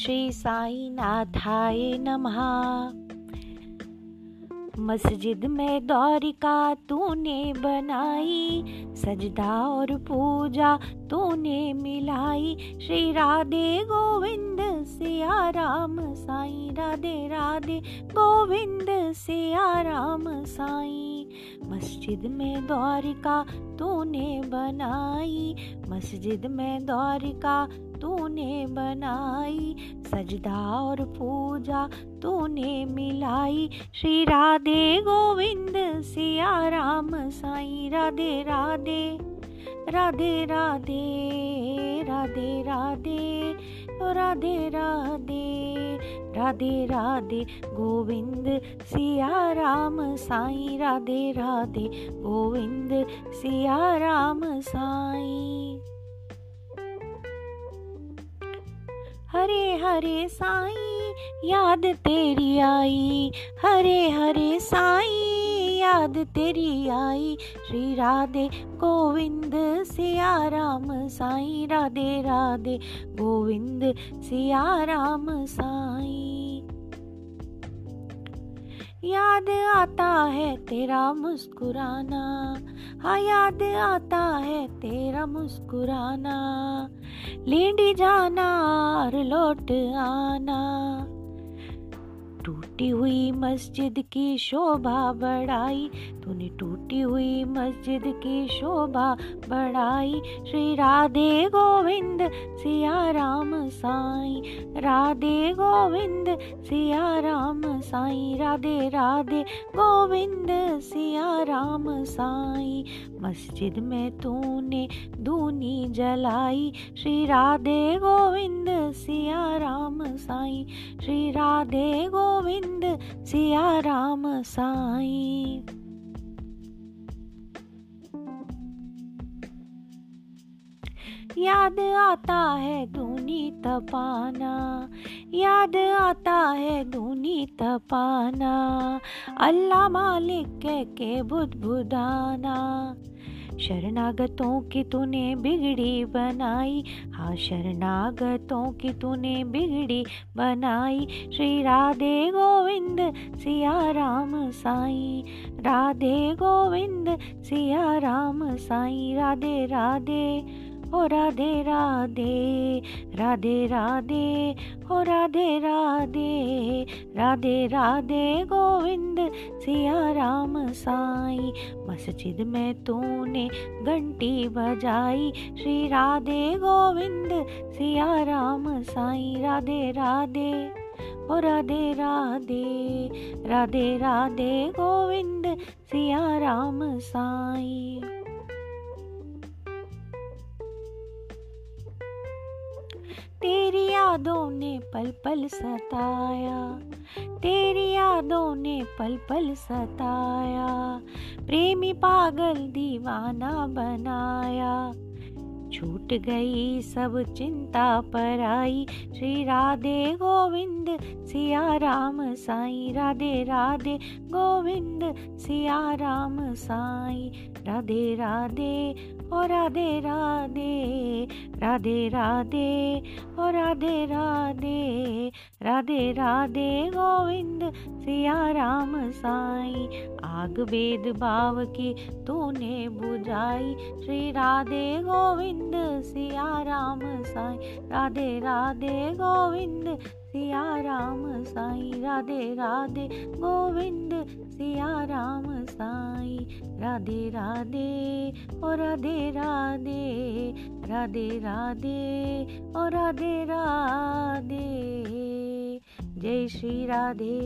श्री साईं नाथाय नमः। मस्जिद में दौरिका तूने बनाई, सजदा और पूजा तूने मिलाई। श्री राधे गोविंद सिया राम साई राधे राधे गोविंद सिया राम साई। मस्जिद में द्वारिका तूने बनाई मस्जिद में द्वारिका तूने बनाई, सजदा और पूजा तूने मिलाई। श्री राधे गोविंद सिया राम साई। राधे राधे राधे राधे राधे राधे राधे राधे राधे राधे गोविंद, सिया राम साईं। राधे राधे गोविंद, सिया राम साईं। हरे हरे साईं, याद तेरी आई। हरे हरे साईं, याद तेरी आई। श्री राधे गोविंद, सिया राम साईं। राधे राधे गोविंद, सिया राम साईं। याद आता है तेरा मुस्कुराना। हाँ याद आता है तेरा मुस्कुराना। लेडी जाना और लौट आना। टूटी हुई मस्जिद की शोभा बढ़ाई। तूने टूटी हुई मस्जिद की शोभा बढ़ाई। श्री राधे गोविंद, सिया राम साई। राधे गोविंद, सिया राम साई। राधे राधे गोविंद, सिया राम साई। मस्जिद में तूने दूनी जलाई। श्री राधे गोविंद, सिया राम साई। श्री राधे गोविंद, सिया राम साई। याद आता है दूनी तपाना, याद आता है दूनी तपाना, अल्लाह मालिक के बुध बुदाना शरणागतों की तूने बिगड़ी बनाई। हाँ शरणागतों की तूने बिगड़ी बनाई। श्री राधे गोविंद सिया राम साई। राधे गोविंद सिया राम साई। राधे राधे। ओ राधे राधे राधे राधे ओ राधे राधे राधे राधे गोविंद सिया राम साई। मस्जिद में तूने घंटी बजाई, श्री राधे गोविंद सिया राम साई। राधे राधे ओ राधे राधे राधे राधे गोविंद सिया राम साई। तेरी यादों ने पल पल सताया, तेरी यादों ने पल पल सताया, प्रेमी पागल दीवाना बनाया। छूट गई सब चिंता पर आई, श्री राधे गोविंद, सिया राम साई। राधे राधे गोविंद, सिया राम साई। राधे राधे, ओ राधे राधे। राधे राधे, ओ राधे राधे राधे राधे, गोविंद सिया राम साई। आग वेद भाव की तूने बुझाई। श्री राधे, गोविंद सिया राम साई। राधे राधे, गोविंद सिया राम साई। राधे राधे, गोविंद सिया राम साई। রাধে রাধে ও রাধে রাধে রাধে রাধে ও রাধে রাধে জয় শ্রী রাধে।